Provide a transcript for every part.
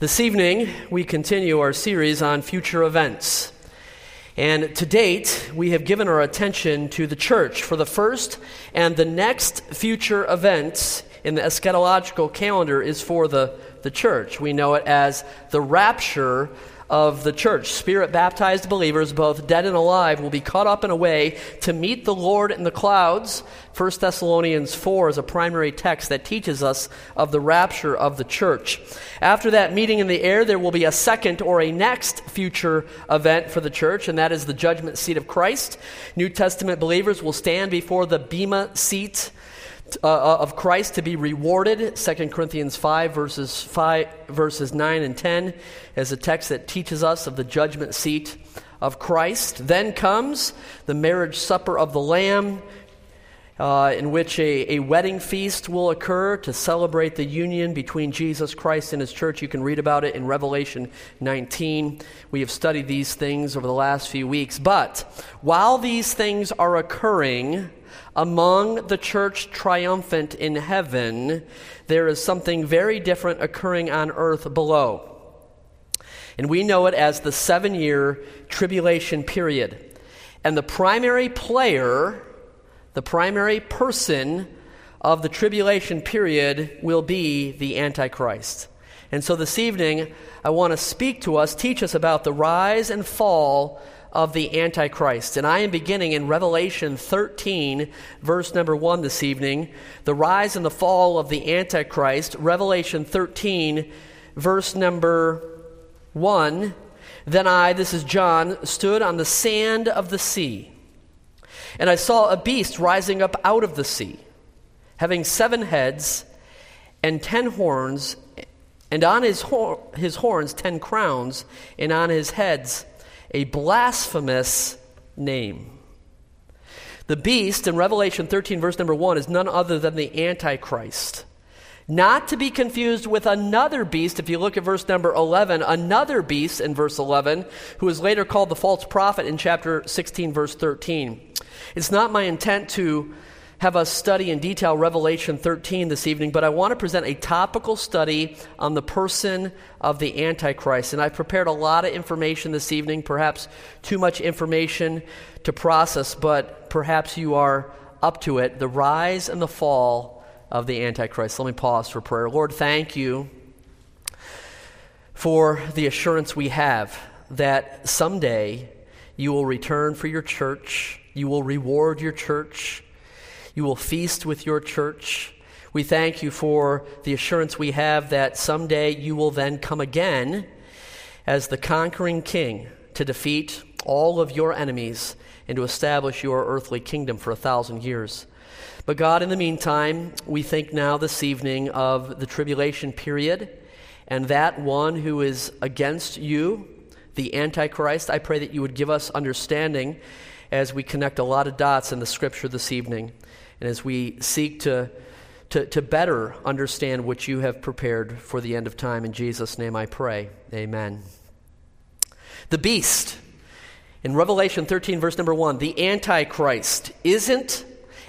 This evening, we continue our series on future events. And to date, we have given our attention to the church for the first and the next future events in the eschatological calendar is for the, the church. We know it as the rapture of the church. Spirit baptized believers, both dead and alive, will be caught up in a way to meet the Lord in the clouds. 1 Thessalonians 4 is a primary text that teaches us of the rapture of the church. After that meeting in the air, there will be a second or a next future event for the church, and that is the judgment seat of Christ. New Testament believers will stand before the Bema seat uh, uh, of Christ to be rewarded. 2 Corinthians 5 verses, 5, verses 9 and 10 is a text that teaches us of the judgment seat of Christ. Then comes the marriage supper of the Lamb, uh, in which a, a wedding feast will occur to celebrate the union between Jesus Christ and his church. You can read about it in Revelation 19. We have studied these things over the last few weeks. But while these things are occurring, among the church triumphant in heaven, there is something very different occurring on earth below. And we know it as the seven year tribulation period. And the primary player, the primary person of the tribulation period will be the Antichrist. And so this evening, I want to speak to us, teach us about the rise and fall of the Antichrist. And I am beginning in Revelation 13, verse number 1 this evening. The rise and the fall of the Antichrist. Revelation 13, verse number 1. Then I, this is John, stood on the sand of the sea. And I saw a beast rising up out of the sea, having seven heads and ten horns, and on his, hor- his horns ten crowns, and on his heads a blasphemous name. The beast in Revelation 13, verse number 1, is none other than the Antichrist. Not to be confused with another beast, if you look at verse number 11, another beast in verse 11, who is later called the false prophet in chapter 16, verse 13. It's not my intent to have us study in detail Revelation 13 this evening, but I want to present a topical study on the person of the Antichrist. And I've prepared a lot of information this evening, perhaps too much information to process, but perhaps you are up to it. The rise and the fall of the Antichrist. Let me pause for prayer. Lord, thank you for the assurance we have that someday you will return for your church, you will reward your church you will feast with your church. We thank you for the assurance we have that someday you will then come again as the conquering king to defeat all of your enemies and to establish your earthly kingdom for a thousand years. But God, in the meantime, we think now this evening of the tribulation period and that one who is against you, the Antichrist. I pray that you would give us understanding as we connect a lot of dots in the scripture this evening and as we seek to, to, to better understand what you have prepared for the end of time. In Jesus' name I pray. Amen. The beast. In Revelation 13, verse number 1, the Antichrist isn't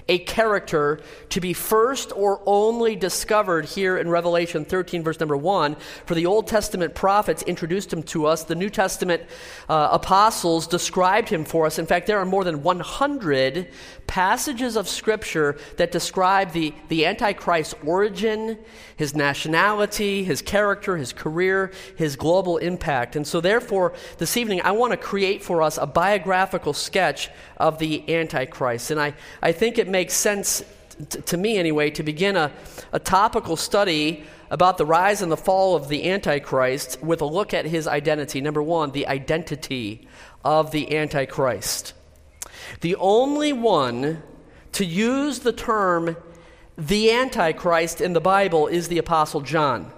a character to be first or only discovered here in Revelation 13, verse number 1. For the Old Testament prophets introduced him to us, the New Testament uh, apostles described him for us. In fact, there are more than 100 passages of Scripture that describe the, the Antichrist's origin, his nationality, his character, his career, his global impact. And so, therefore, this evening, I want to create for us a biographical sketch of the Antichrist. And I, I think it makes sense, t- to me anyway, to begin a, a topical study about the rise and the fall of the Antichrist with a look at his identity. Number one, the identity of the Antichrist. The only one to use the term the Antichrist in the Bible is the Apostle John.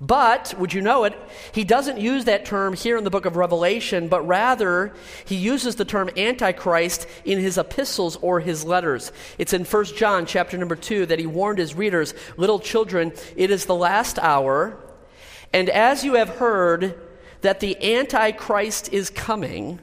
But, would you know it, he doesn't use that term here in the book of Revelation, but rather he uses the term antichrist in his epistles or his letters. It's in 1 John chapter number 2 that he warned his readers, little children, it is the last hour, and as you have heard that the antichrist is coming,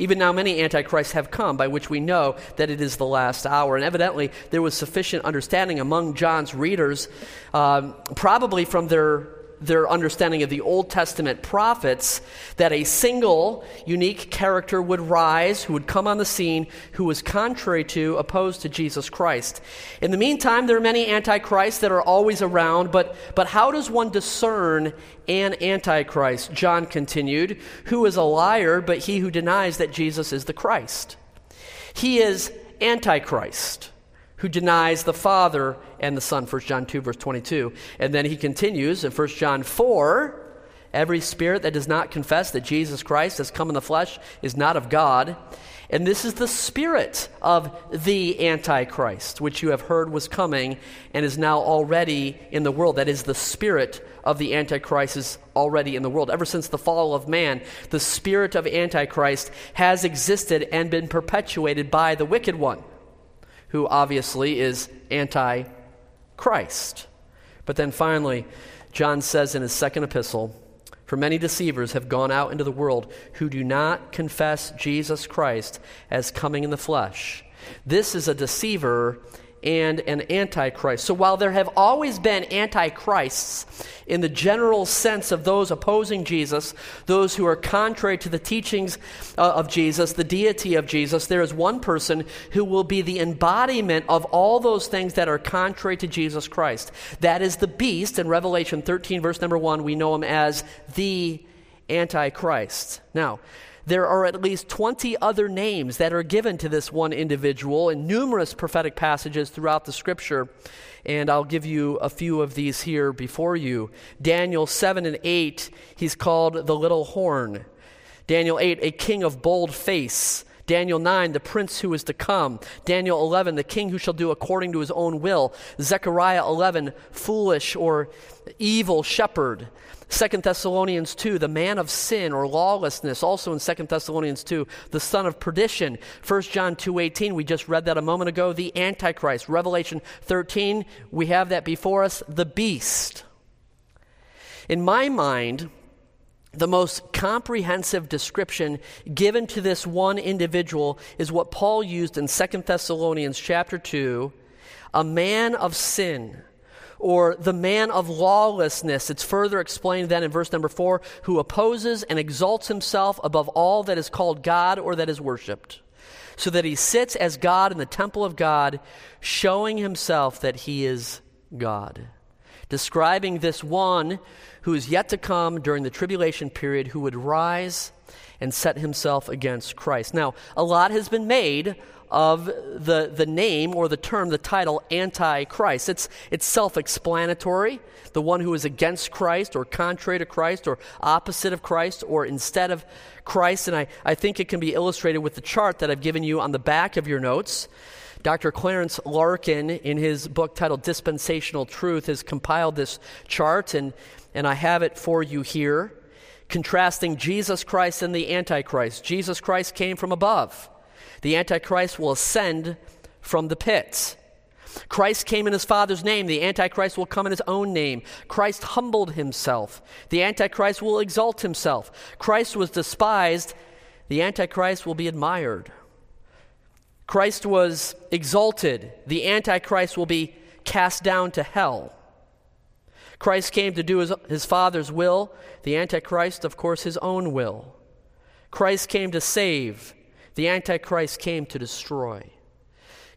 even now, many antichrists have come, by which we know that it is the last hour. And evidently, there was sufficient understanding among John's readers, um, probably from their their understanding of the Old Testament prophets that a single unique character would rise, who would come on the scene, who was contrary to, opposed to Jesus Christ. In the meantime, there are many antichrists that are always around, but, but how does one discern an antichrist? John continued, who is a liar, but he who denies that Jesus is the Christ. He is antichrist who denies the Father and the Son, 1 John 2, verse 22. And then he continues in 1 John 4 every spirit that does not confess that Jesus Christ has come in the flesh is not of God. And this is the spirit of the Antichrist, which you have heard was coming and is now already in the world. That is, the spirit of the Antichrist is already in the world. Ever since the fall of man, the spirit of Antichrist has existed and been perpetuated by the wicked one who obviously is anti Christ. But then finally, John says in his second epistle, For many deceivers have gone out into the world who do not confess Jesus Christ as coming in the flesh. This is a deceiver and an antichrist. So while there have always been antichrists in the general sense of those opposing Jesus, those who are contrary to the teachings uh, of Jesus, the deity of Jesus, there is one person who will be the embodiment of all those things that are contrary to Jesus Christ. That is the beast in Revelation 13 verse number 1, we know him as the antichrist. Now, there are at least 20 other names that are given to this one individual in numerous prophetic passages throughout the scripture. And I'll give you a few of these here before you. Daniel 7 and 8, he's called the little horn. Daniel 8, a king of bold face. Daniel 9, the prince who is to come. Daniel 11, the king who shall do according to his own will. Zechariah 11, foolish or evil shepherd. Second Thessalonians 2, the man of sin or lawlessness, also in Second Thessalonians 2, the son of perdition. First John 2:18, we just read that a moment ago, the antichrist. Revelation 13, we have that before us, the beast. In my mind, the most comprehensive description given to this one individual is what Paul used in Second Thessalonians chapter 2, a man of sin or the man of lawlessness. It's further explained then in verse number four, who opposes and exalts himself above all that is called God or that is worshiped, so that he sits as God in the temple of God, showing himself that he is God. Describing this one who is yet to come during the tribulation period, who would rise and set himself against Christ. Now, a lot has been made of the, the name or the term, the title, Antichrist. It's, it's self explanatory. The one who is against Christ or contrary to Christ or opposite of Christ or instead of Christ. And I, I think it can be illustrated with the chart that I've given you on the back of your notes. Dr. Clarence Larkin, in his book titled Dispensational Truth, has compiled this chart, and, and I have it for you here, contrasting Jesus Christ and the Antichrist. Jesus Christ came from above. The Antichrist will ascend from the pits. Christ came in his Father's name. The Antichrist will come in his own name. Christ humbled himself. The Antichrist will exalt himself. Christ was despised. The Antichrist will be admired. Christ was exalted. The Antichrist will be cast down to hell. Christ came to do his, his Father's will. The Antichrist, of course, his own will. Christ came to save. The Antichrist came to destroy.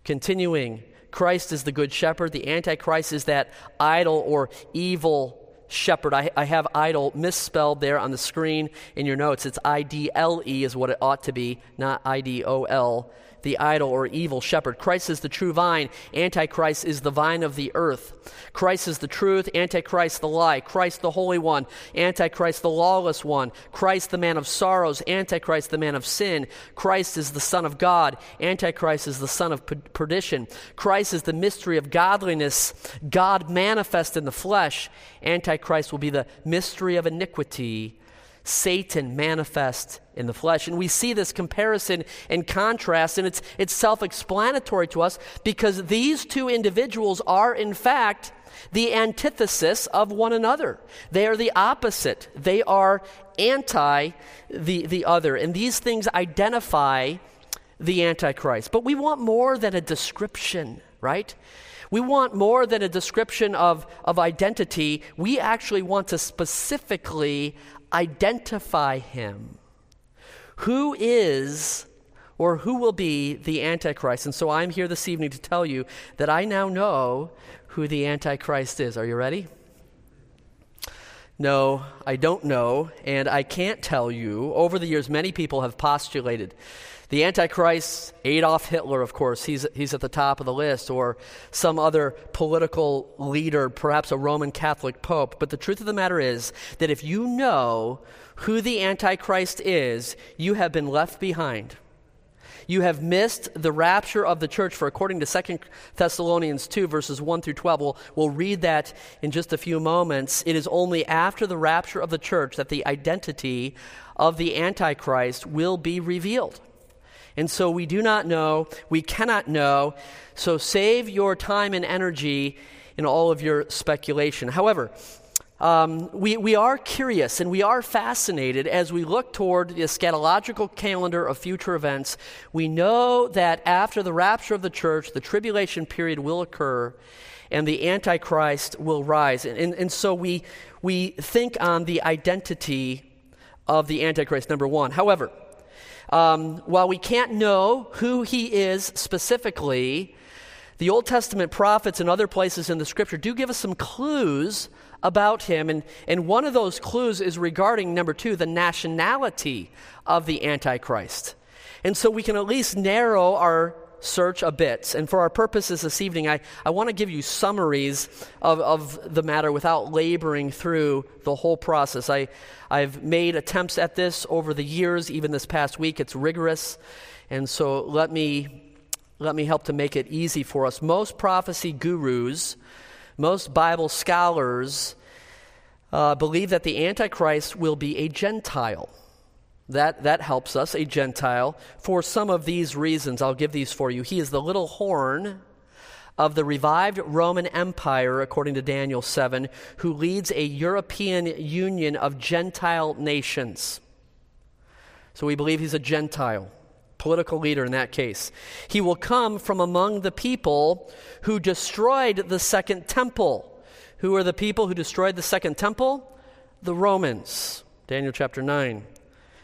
Continuing, Christ is the good shepherd. The Antichrist is that idle or evil shepherd. I, I, have idol misspelled there on the screen in your notes. It's I D L E, is what it ought to be, not I D O L the idol or evil shepherd. Christ is the true vine. Antichrist is the vine of the earth. Christ is the truth. Antichrist the lie. Christ the Holy One. Antichrist the lawless one. Christ the man of sorrows. Antichrist the man of sin. Christ is the Son of God. Antichrist is the son of perdition. Christ is the mystery of godliness. God manifest in the flesh. Antichrist will be the mystery of iniquity. Satan manifest in the flesh. And we see this comparison and contrast, and it's, it's self explanatory to us because these two individuals are, in fact, the antithesis of one another. They are the opposite, they are anti the, the other. And these things identify the Antichrist. But we want more than a description, right? We want more than a description of, of identity. We actually want to specifically identify him. Who is or who will be the Antichrist? And so I'm here this evening to tell you that I now know who the Antichrist is. Are you ready? No, I don't know, and I can't tell you. Over the years, many people have postulated the Antichrist, Adolf Hitler, of course, he's, he's at the top of the list, or some other political leader, perhaps a Roman Catholic pope. But the truth of the matter is that if you know who the Antichrist is, you have been left behind. You have missed the rapture of the church, for according to 2 Thessalonians 2, verses 1 through 12, we'll, we'll read that in just a few moments. It is only after the rapture of the church that the identity of the Antichrist will be revealed. And so we do not know, we cannot know. So save your time and energy in all of your speculation. However, um, we, we are curious and we are fascinated as we look toward the eschatological calendar of future events. We know that after the rapture of the church, the tribulation period will occur and the Antichrist will rise. And, and, and so we, we think on the identity of the Antichrist, number one. However, um, while we can't know who he is specifically, the Old Testament prophets and other places in the scripture do give us some clues about him. And, and one of those clues is regarding, number two, the nationality of the Antichrist. And so we can at least narrow our search a bit. And for our purposes this evening, I, I want to give you summaries of, of the matter without laboring through the whole process. I, I've made attempts at this over the years, even this past week. It's rigorous. And so let me, let me help to make it easy for us. Most prophecy gurus, most Bible scholars, uh, believe that the Antichrist will be a Gentile. That, that helps us, a Gentile, for some of these reasons. I'll give these for you. He is the little horn of the revived Roman Empire, according to Daniel 7, who leads a European union of Gentile nations. So we believe he's a Gentile, political leader in that case. He will come from among the people who destroyed the second temple. Who are the people who destroyed the second temple? The Romans. Daniel chapter 9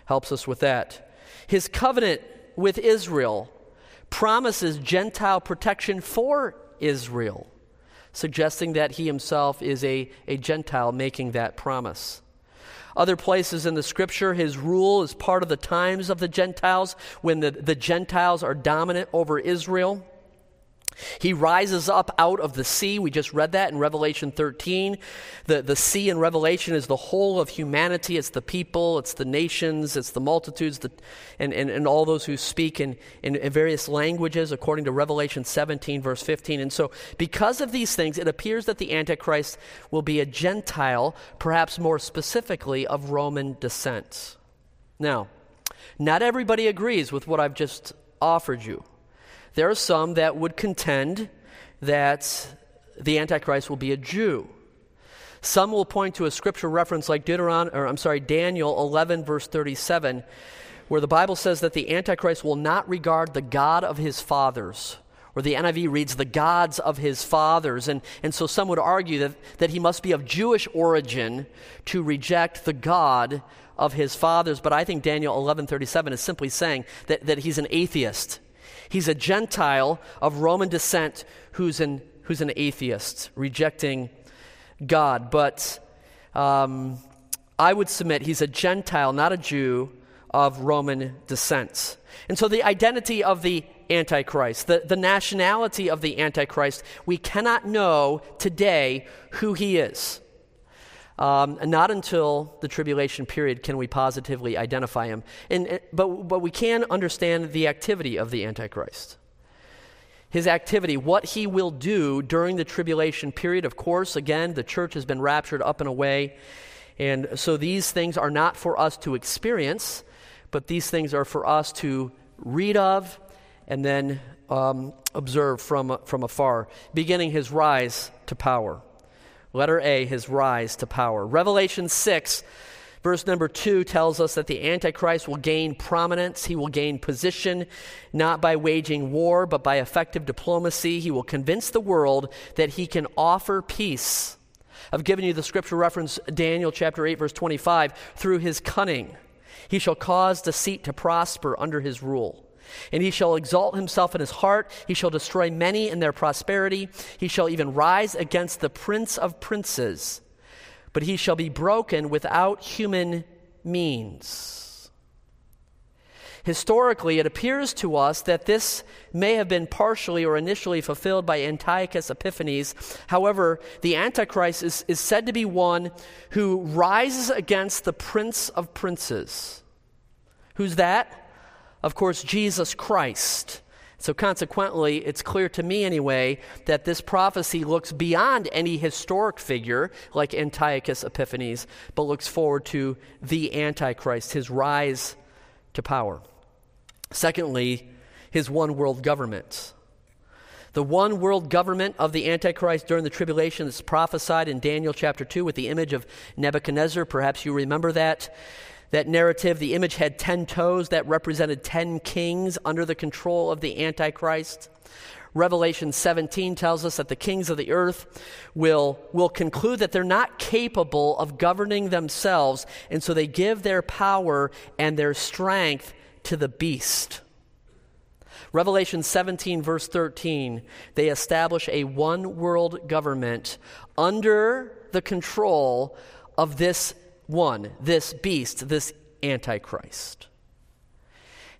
helps us with that. His covenant with Israel promises Gentile protection for Israel, suggesting that he himself is a, a Gentile making that promise. Other places in the scripture, his rule is part of the times of the Gentiles when the, the Gentiles are dominant over Israel. He rises up out of the sea. We just read that in Revelation 13. The, the sea in Revelation is the whole of humanity. It's the people, it's the nations, it's the multitudes, the, and, and, and all those who speak in, in, in various languages, according to Revelation 17, verse 15. And so, because of these things, it appears that the Antichrist will be a Gentile, perhaps more specifically of Roman descent. Now, not everybody agrees with what I've just offered you. There are some that would contend that the Antichrist will be a Jew. Some will point to a scripture reference like Deuteron, or I'm sorry, Daniel 11, verse 37, where the Bible says that the Antichrist will not regard the God of his fathers. Or the NIV reads, the gods of his fathers. And, and so some would argue that, that he must be of Jewish origin to reject the God of his fathers. But I think Daniel 11:37 is simply saying that, that he's an atheist He's a Gentile of Roman descent who's an, who's an atheist, rejecting God. But um, I would submit he's a Gentile, not a Jew, of Roman descent. And so the identity of the Antichrist, the, the nationality of the Antichrist, we cannot know today who he is. Um, not until the tribulation period can we positively identify him. And, but, but we can understand the activity of the Antichrist. His activity, what he will do during the tribulation period. Of course, again, the church has been raptured up and away. And so these things are not for us to experience, but these things are for us to read of and then um, observe from, from afar, beginning his rise to power. Letter A, his rise to power. Revelation 6 Verse number two tells us that the Antichrist will gain prominence. He will gain position not by waging war, but by effective diplomacy. He will convince the world that he can offer peace. I've given you the scripture reference, Daniel chapter 8, verse 25. Through his cunning, he shall cause deceit to prosper under his rule. And he shall exalt himself in his heart. He shall destroy many in their prosperity. He shall even rise against the prince of princes but he shall be broken without human means. Historically, it appears to us that this may have been partially or initially fulfilled by Antiochus Epiphanes. However, the Antichrist is, is said to be one who rises against the Prince of Princes. Who's that? Of course, Jesus Christ. So, consequently, it's clear to me anyway that this prophecy looks beyond any historic figure like Antiochus Epiphanes, but looks forward to the Antichrist, his rise to power. Secondly, his one world government. The one world government of the Antichrist during the tribulation is prophesied in Daniel chapter 2 with the image of Nebuchadnezzar. Perhaps you remember that that narrative, the image had 10 toes that represented 10 kings under the control of the Antichrist. Revelation 17 tells us that the kings of the earth will, will conclude that they're not capable of governing themselves, and so they give their power and their strength to the beast. Revelation 17, verse 13, they establish a one world government under the control of this one, this beast, this Antichrist.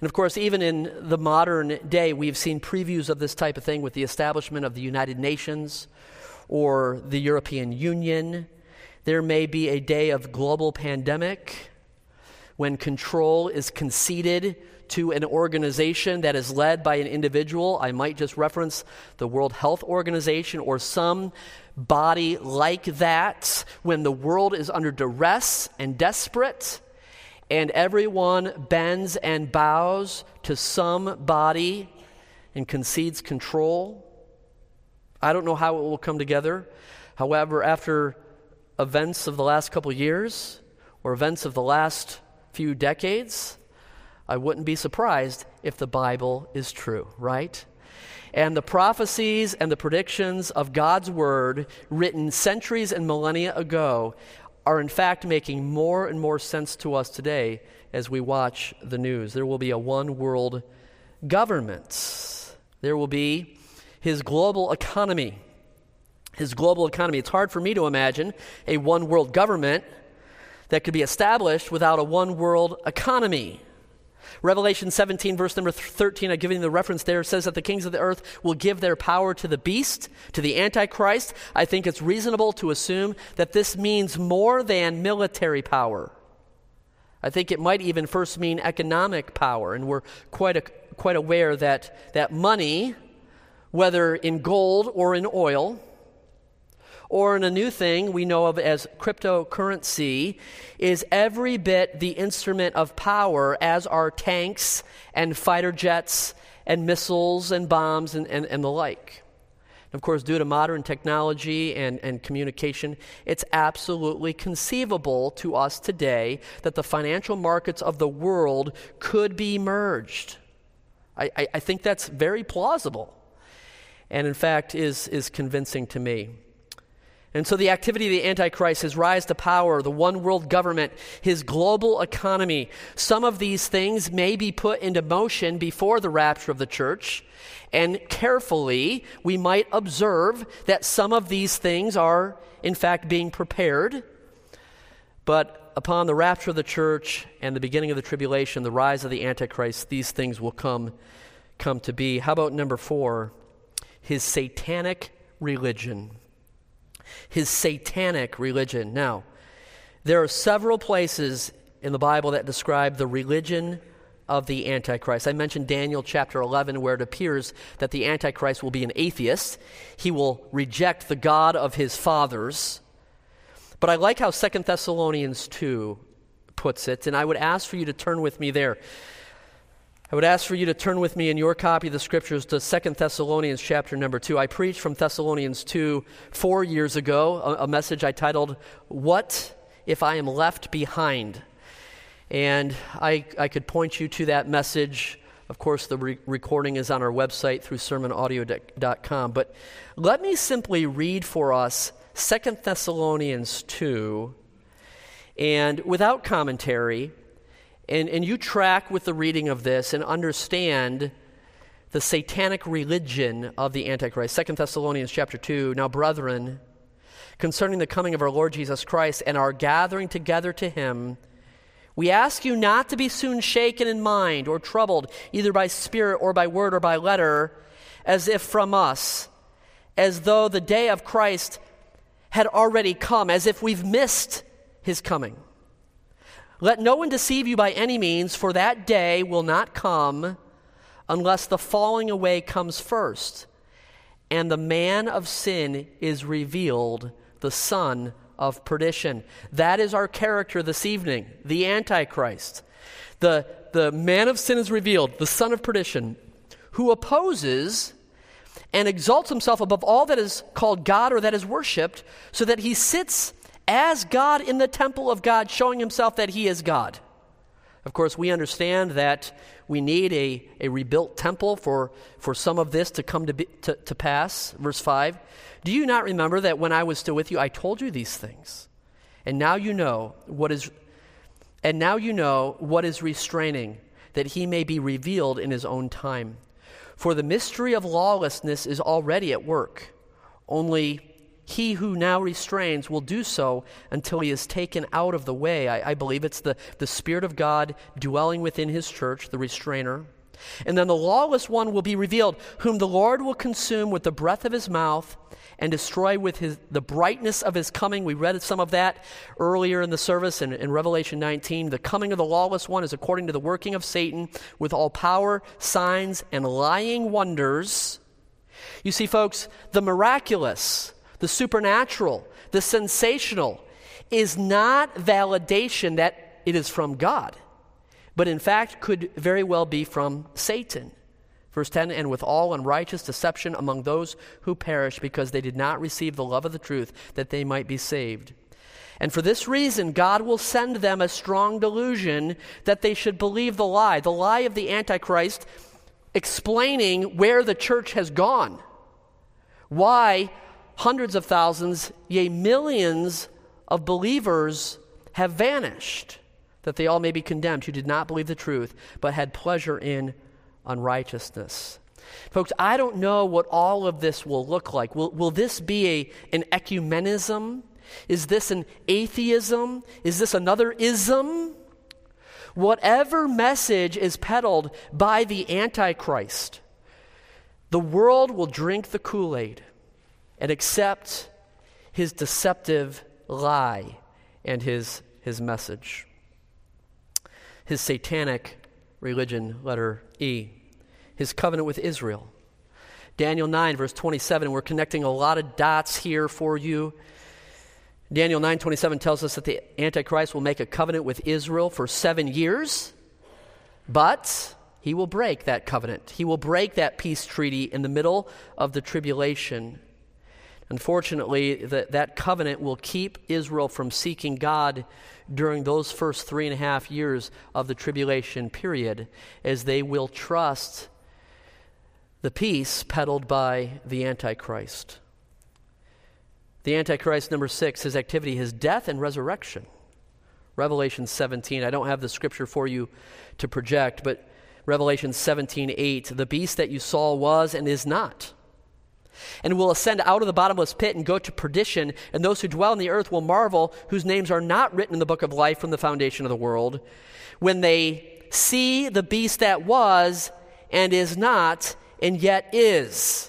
And of course, even in the modern day, we've seen previews of this type of thing with the establishment of the United Nations or the European Union. There may be a day of global pandemic when control is conceded to an organization that is led by an individual. I might just reference the World Health Organization or some body like that when the world is under duress and desperate and everyone bends and bows to some body and concedes control. I don't know how it will come together. However, after events of the last couple years or events of the last few decades, I wouldn't be surprised if the Bible is true, right? And the prophecies and the predictions of God's word, written centuries and millennia ago, are in fact making more and more sense to us today as we watch the news. There will be a one world government, there will be his global economy. His global economy. It's hard for me to imagine a one world government that could be established without a one world economy. Revelation 17, verse number 13, I've given you the reference there, says that the kings of the earth will give their power to the beast, to the Antichrist. I think it's reasonable to assume that this means more than military power. I think it might even first mean economic power, and we're quite, a, quite aware that, that money, whether in gold or in oil, or in a new thing we know of as cryptocurrency, is every bit the instrument of power as are tanks and fighter jets and missiles and bombs and, and, and the like. of course, due to modern technology and, and communication, it's absolutely conceivable to us today that the financial markets of the world could be merged. I, I, I think that's very plausible and, in fact, is, is convincing to me. And so the activity of the Antichrist, his rise to power, the one world government, his global economy, some of these things may be put into motion before the rapture of the church. And carefully, we might observe that some of these things are, in fact, being prepared. But upon the rapture of the church and the beginning of the tribulation, the rise of the Antichrist, these things will come, come to be. How about number four? His satanic religion his satanic religion. Now, there are several places in the Bible that describe the religion of the Antichrist. I mentioned Daniel chapter 11, where it appears that the Antichrist will be an atheist. He will reject the God of his fathers. But I like how Second Thessalonians 2 puts it, and I would ask for you to turn with me there. I would ask for you to turn with me in your copy of the scriptures to Second Thessalonians chapter number 2. I preached from Thessalonians 2 four years ago, a, a message I titled, What if I am left behind. And I, I could point you to that message. Of course, the re- recording is on our website through sermonaudio.com. But let me simply read for us Second Thessalonians 2, and without commentary, and, and you track with the reading of this and understand the satanic religion of the Antichrist. Second Thessalonians chapter 2. Now, brethren, concerning the coming of our Lord Jesus Christ and our gathering together to him, we ask you not to be soon shaken in mind or troubled, either by spirit or by word or by letter, as if from us, as though the day of Christ had already come, as if we've missed his coming. Let no one deceive you by any means, for that day will not come unless the falling away comes first, and the man of sin is revealed, the son of perdition. That is our character this evening, the Antichrist. The, the man of sin is revealed, the son of perdition, who opposes and exalts himself above all that is called God or that is worshiped, so that he sits as God in the temple of God, showing himself that he is God. Of course, we understand that we need a, a rebuilt temple for, for some of this to come to, be, to, to pass. Verse 5 Do you not remember that when I was still with you, I told you these things? And now you know what is and now you know what is restraining, that he may be revealed in his own time. For the mystery of lawlessness is already at work. Only he who now restrains will do so until he is taken out of the way. I, I, believe it's the, the Spirit of God dwelling within his church, the restrainer. And then the lawless one will be revealed, whom the Lord will consume with the breath of his mouth and destroy with his, the brightness of his coming. We read some of that earlier in the service in, in Revelation 19. The coming of the lawless one is according to the working of Satan with all power, signs, and lying wonders. You see, folks, the miraculous, the supernatural, the sensational is not validation that it is from God, but in fact could very well be from Satan. Verse 10 And with all unrighteous deception among those who perish, because they did not receive the love of the truth, that they might be saved. And for this reason, God will send them a strong delusion that they should believe the lie, the lie of the Antichrist, explaining where the church has gone, why hundreds of thousands, yea, millions of believers have vanished, that they all may be condemned who did not believe the truth, but had pleasure in unrighteousness. Folks, I don't know what all of this will look like. Will, will this be a, an ecumenism? Is this an atheism? Is this another ism? Whatever message is peddled by the Antichrist, the world will drink the Kool Aid and accept his deceptive lie and his, his message. His satanic religion, letter E his covenant with Israel. Daniel 9, verse 27, we're connecting a lot of dots here for you. Daniel 9, 27 tells us that the Antichrist will make a covenant with Israel for seven years, but he will break that covenant. He will break that peace treaty in the middle of the tribulation. Unfortunately, that, that covenant will keep Israel from seeking God during those first three and a half years of the tribulation period, as they will trust the peace peddled by the Antichrist. The Antichrist, number six, his activity, his death and resurrection. Revelation 17. I don't have the scripture for you to project, but Revelation 17 8. The beast that you saw was and is not, and will ascend out of the bottomless pit and go to perdition, and those who dwell in the earth will marvel, whose names are not written in the book of life from the foundation of the world, when they see the beast that was and is not and yet is.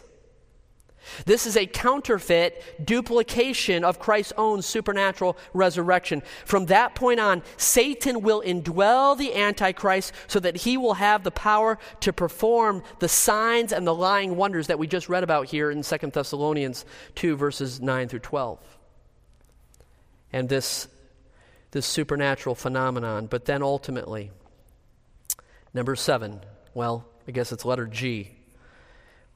This is a counterfeit duplication of Christ's own supernatural resurrection. From that point on, Satan will indwell the Antichrist so that he will have the power to perform the signs and the lying wonders that we just read about here in 2 Thessalonians 2, verses 9 through 12. And this, this supernatural phenomenon. But then ultimately, number seven, well, I guess it's letter G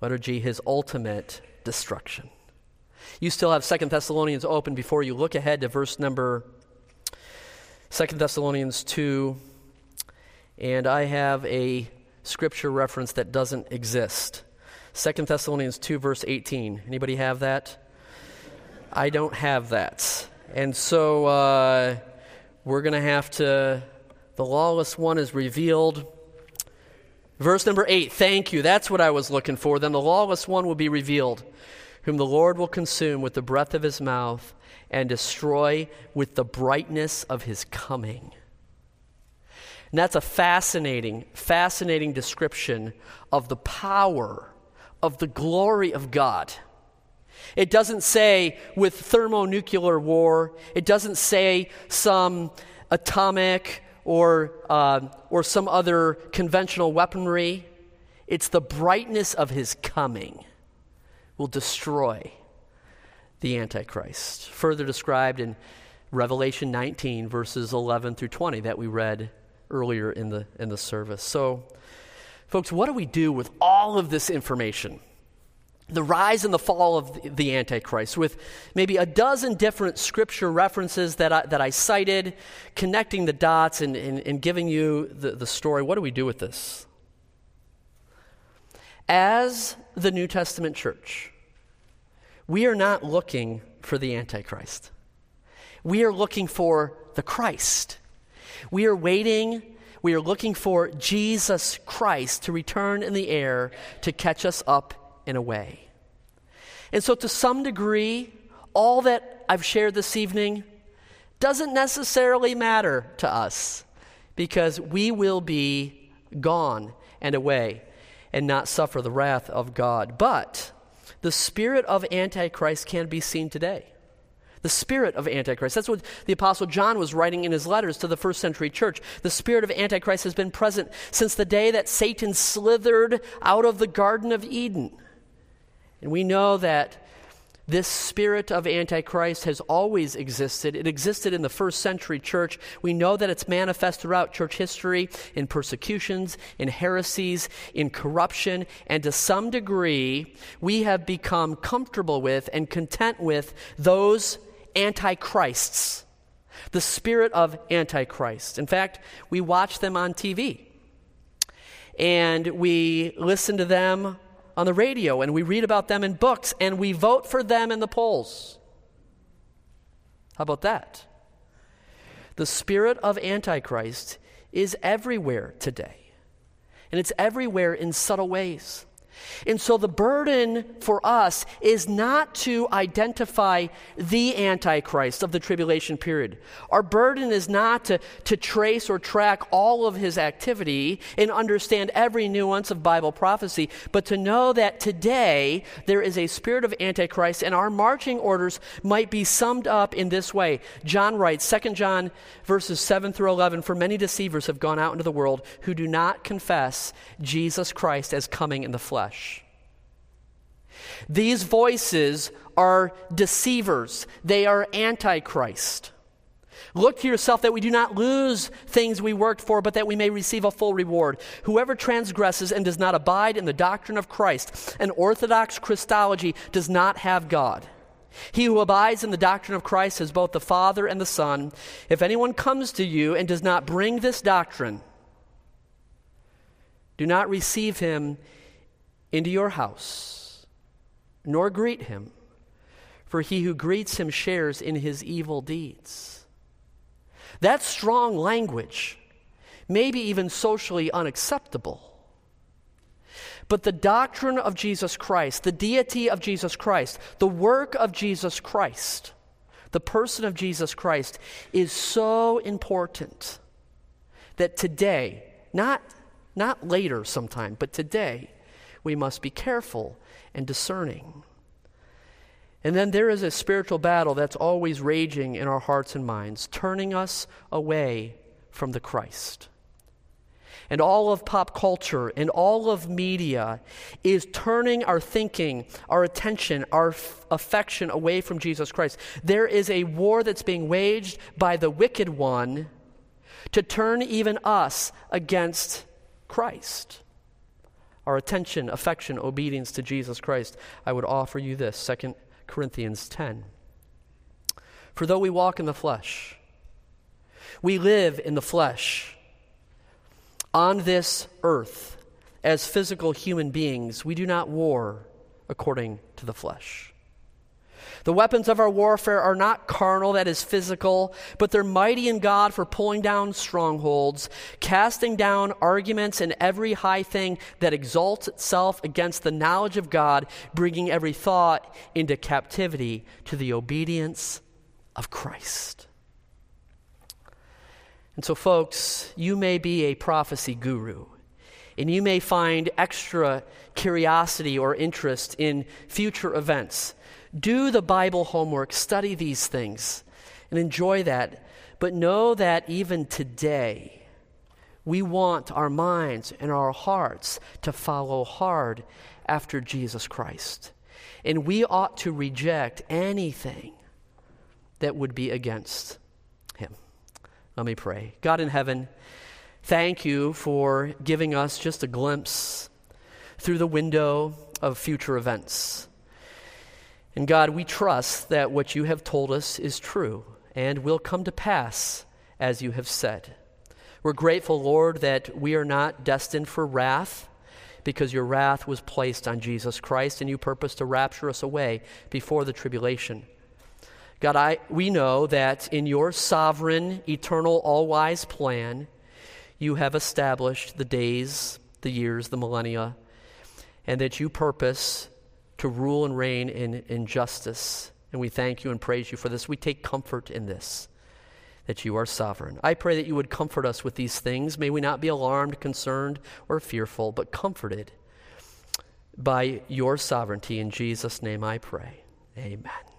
Letter G, his ultimate destruction. You still have Second Thessalonians open before you look ahead to verse number Second Thessalonians 2, and I have a scripture reference that doesn't exist. Second Thessalonians 2, verse 18. Anybody have that? I don't have that. And so uh, we're going to have to, the lawless one is revealed. Verse number 8, thank you. That's what I was looking for. Then the lawless one will be revealed, whom the Lord will consume with the breath of his mouth and destroy with the brightness of his coming. And that's a fascinating, fascinating description of the power, of the glory of God. It doesn't say with thermonuclear war, it doesn't say some atomic or, uh, or some other conventional weaponry. It's the brightness of his coming will destroy the Antichrist. Further described in Revelation 19, verses 11 through 20, that we read earlier in the, in the service. So, folks, what do we do with all of this information? The rise and the fall of the Antichrist, with maybe a dozen different scripture references that I, that I cited, connecting the dots and, and, and giving you the, the story. What do we do with this? As the New Testament church, we are not looking for the Antichrist. We are looking for the Christ. We are waiting, we are looking for Jesus Christ to return in the air to catch us up in a way. And so, to some degree, all that I've shared this evening doesn't necessarily matter to us because we will be gone and away and not suffer the wrath of God. But the spirit of Antichrist can be seen today. The spirit of Antichrist. That's what the Apostle John was writing in his letters to the first century church. The spirit of Antichrist has been present since the day that Satan slithered out of the Garden of Eden. And we know that this spirit of Antichrist has always existed. It existed in the first century church. We know that it's manifest throughout church history in persecutions, in heresies, in corruption, and to some degree, we have become comfortable with and content with those antichrists, the spirit of Antichrist. In fact, we watch them on TV and we listen to them on the radio and we read about them in books and we vote for them in the polls. How about that? The spirit of Antichrist is everywhere today, and it's everywhere in subtle ways. And so the burden for us is not to identify the Antichrist of the tribulation period. Our burden is not to, to trace or track all of his activity and understand every nuance of Bible prophecy, but to know that today there is a spirit of Antichrist and our marching orders might be summed up in this way. John writes, 2 John verses 7 through 11, For many deceivers have gone out into the world who do not confess Jesus Christ as coming in the flesh flesh. These voices are deceivers, they are antichrist. Look to yourself that we do not lose things we worked for, but that we may receive a full reward. Whoever transgresses and does not abide in the doctrine of Christ, an orthodox Christology, does not have God. He who abides in the doctrine of Christ has both the Father and the Son. If anyone comes to you and does not bring this doctrine, do not receive him into your house, nor greet him, for he who greets him shares in his evil deeds. That's strong language, maybe even socially unacceptable. But the doctrine of Jesus Christ, the deity of Jesus Christ, the work of Jesus Christ, the person of Jesus Christ is so important that today, not, not later sometime, but today, we must be careful and discerning. And then there is a spiritual battle that's always raging in our hearts and minds, turning us away from the Christ. And all of pop culture and all of media is turning our thinking, our attention, our f- affection away from Jesus Christ. There is a war that's being waged by the wicked one to turn even us against Christ our attention, affection, obedience to Jesus Christ, I would offer you this 2 Corinthians 10. For though we walk in the flesh, We live in the flesh. On this earth, as physical human beings, we do not war according to the flesh. The weapons of our warfare are not carnal, that is physical, but they're mighty in God for pulling down strongholds, casting down arguments and every high thing that exalts itself against the knowledge of God, bringing every thought into captivity to the obedience of Christ. And so, folks, you may be a prophecy guru, and you may find extra curiosity or interest in future events. Do the Bible homework, study these things, and enjoy that. But know that even today, we want our minds and our hearts to follow hard after Jesus Christ. And we ought to reject anything that would be against him. Let me pray. God in heaven, thank you for giving us just a glimpse through the window of future events. And God, we trust that what you have told us is true and will come to pass as you have said. We're grateful, Lord, that we are not destined for wrath because your wrath was placed on Jesus Christ and you purpose to rapture us away before the tribulation. God, I, we know that in your sovereign, eternal, all wise plan, you have established the days, the years, the millennia, and that you purpose to rule and reign in, in justice. And we thank you and praise you for this. We take comfort in this, that you are sovereign. I pray that you would comfort us with these things. May we not be alarmed, concerned, or fearful, but comforted by your sovereignty. In Jesus' name I pray. Amen.